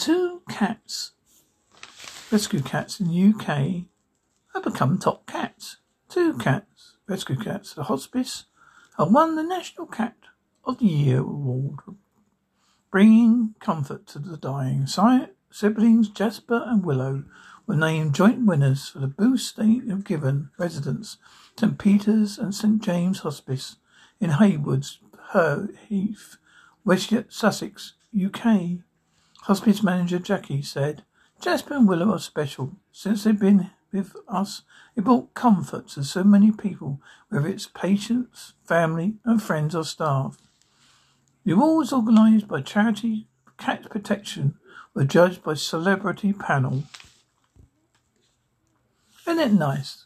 Two cats, rescue cats in the UK, have become top cats. Two cats, rescue cats at the hospice, have won the National Cat of the Year award, bringing comfort to the dying. Siblings Jasper and Willow were named joint winners for the boost they have given residents St Peter's and St James Hospice in Haywards, Heath, West Sussex, UK. Hospice manager Jackie said, Jasper and Willow are special. Since they've been with us, it brought comfort to so many people, whether it's patients, family, and friends or staff. The awards organised by charity Cat Protection were judged by celebrity panel. Isn't it nice?